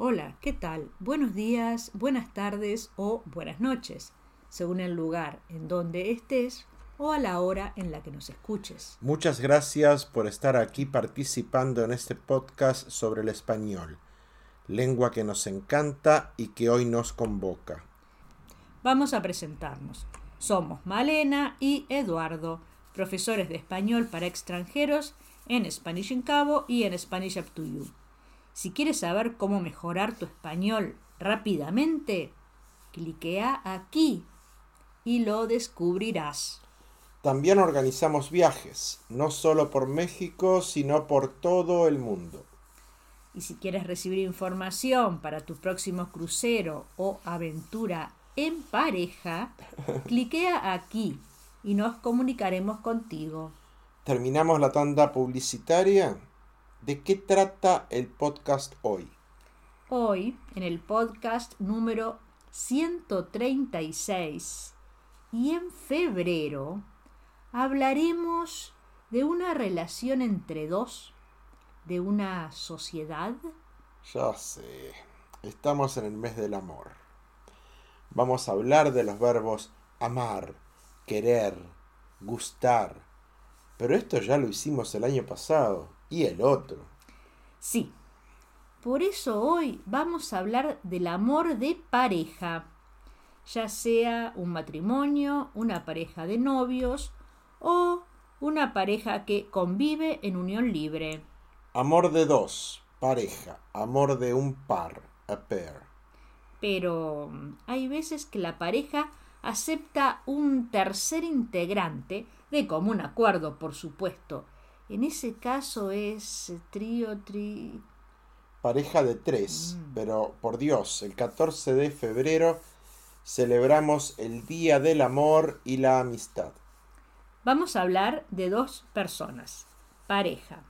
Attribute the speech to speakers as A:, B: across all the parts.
A: Hola, ¿qué tal? Buenos días, buenas tardes o buenas noches, según el lugar en donde estés o a la hora en la que nos escuches.
B: Muchas gracias por estar aquí participando en este podcast sobre el español, lengua que nos encanta y que hoy nos convoca.
A: Vamos a presentarnos. Somos Malena y Eduardo, profesores de español para extranjeros en Spanish in Cabo y en Spanish Up to You. Si quieres saber cómo mejorar tu español rápidamente, cliquea aquí y lo descubrirás.
B: También organizamos viajes, no solo por México, sino por todo el mundo.
A: Y si quieres recibir información para tu próximo crucero o aventura en pareja, cliquea aquí y nos comunicaremos contigo.
B: Terminamos la tanda publicitaria ¿De qué trata el podcast hoy?
A: Hoy, en el podcast número 136 y en febrero, hablaremos de una relación entre dos, de una sociedad.
B: Ya sé, estamos en el mes del amor. Vamos a hablar de los verbos amar, querer, gustar. Pero esto ya lo hicimos el año pasado y el otro.
A: Sí. Por eso hoy vamos a hablar del amor de pareja, ya sea un matrimonio, una pareja de novios o una pareja que convive en unión libre.
B: Amor de dos, pareja, amor de un par, a pair.
A: Pero hay veces que la pareja acepta un tercer integrante, de común acuerdo, por supuesto, en ese caso es trío, tri...
B: Pareja de tres, mm. pero por Dios, el 14 de febrero celebramos el Día del Amor y la Amistad.
A: Vamos a hablar de dos personas, pareja,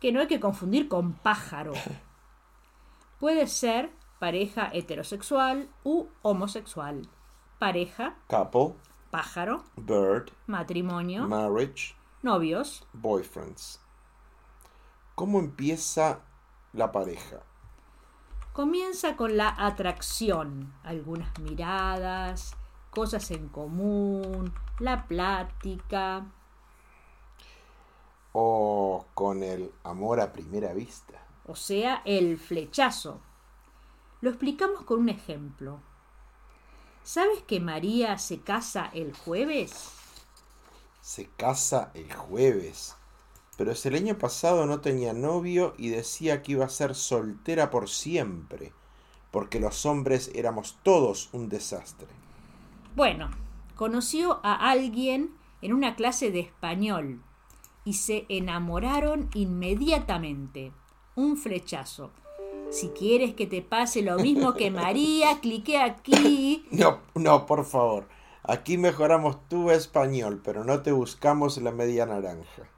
A: que no hay que confundir con pájaro. Puede ser pareja heterosexual u homosexual. Pareja.
B: Couple.
A: Pájaro.
B: Bird.
A: Matrimonio.
B: Marriage
A: novios.
B: Boyfriends. ¿Cómo empieza la pareja?
A: Comienza con la atracción, algunas miradas, cosas en común, la plática.
B: O con el amor a primera vista.
A: O sea, el flechazo. Lo explicamos con un ejemplo. ¿Sabes que María se casa el jueves?
B: se casa el jueves. Pero si el año pasado no tenía novio y decía que iba a ser soltera por siempre, porque los hombres éramos todos un desastre.
A: Bueno, conoció a alguien en una clase de español y se enamoraron inmediatamente. Un flechazo. Si quieres que te pase lo mismo que María, clique aquí.
B: No, no, por favor. Aquí mejoramos tu español, pero no te buscamos la media naranja.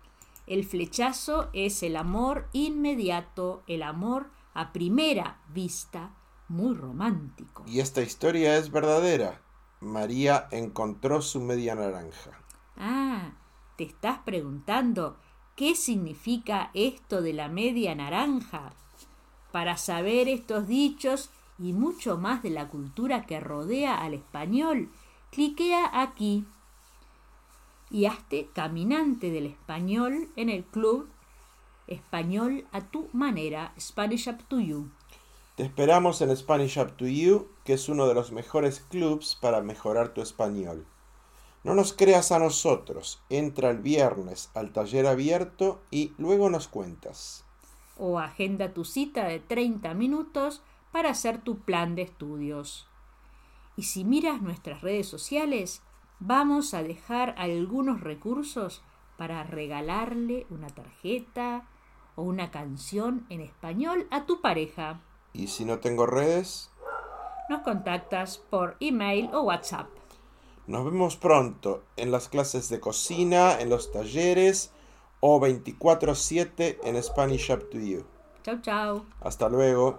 A: El flechazo es el amor inmediato, el amor a primera vista, muy romántico.
B: Y esta historia es verdadera. María encontró su media naranja.
A: Ah, te estás preguntando qué significa esto de la media naranja. Para saber estos dichos y mucho más de la cultura que rodea al español, cliquea aquí y hazte caminante del español en el club Español a tu manera, Spanish Up to You.
B: Te esperamos en Spanish Up to You, que es uno de los mejores clubs para mejorar tu español. No nos creas a nosotros, entra el viernes al taller abierto y luego nos cuentas.
A: O agenda tu cita de 30 minutos para hacer tu plan de estudios. Y si miras nuestras redes sociales, vamos a dejar algunos recursos para regalarle una tarjeta o una canción en español a tu pareja.
B: ¿Y si no tengo redes?
A: Nos contactas por email o WhatsApp.
B: Nos vemos pronto en las clases de cocina, en los talleres o 24/7 en Spanish Up to You.
A: Chao, chao.
B: Hasta luego.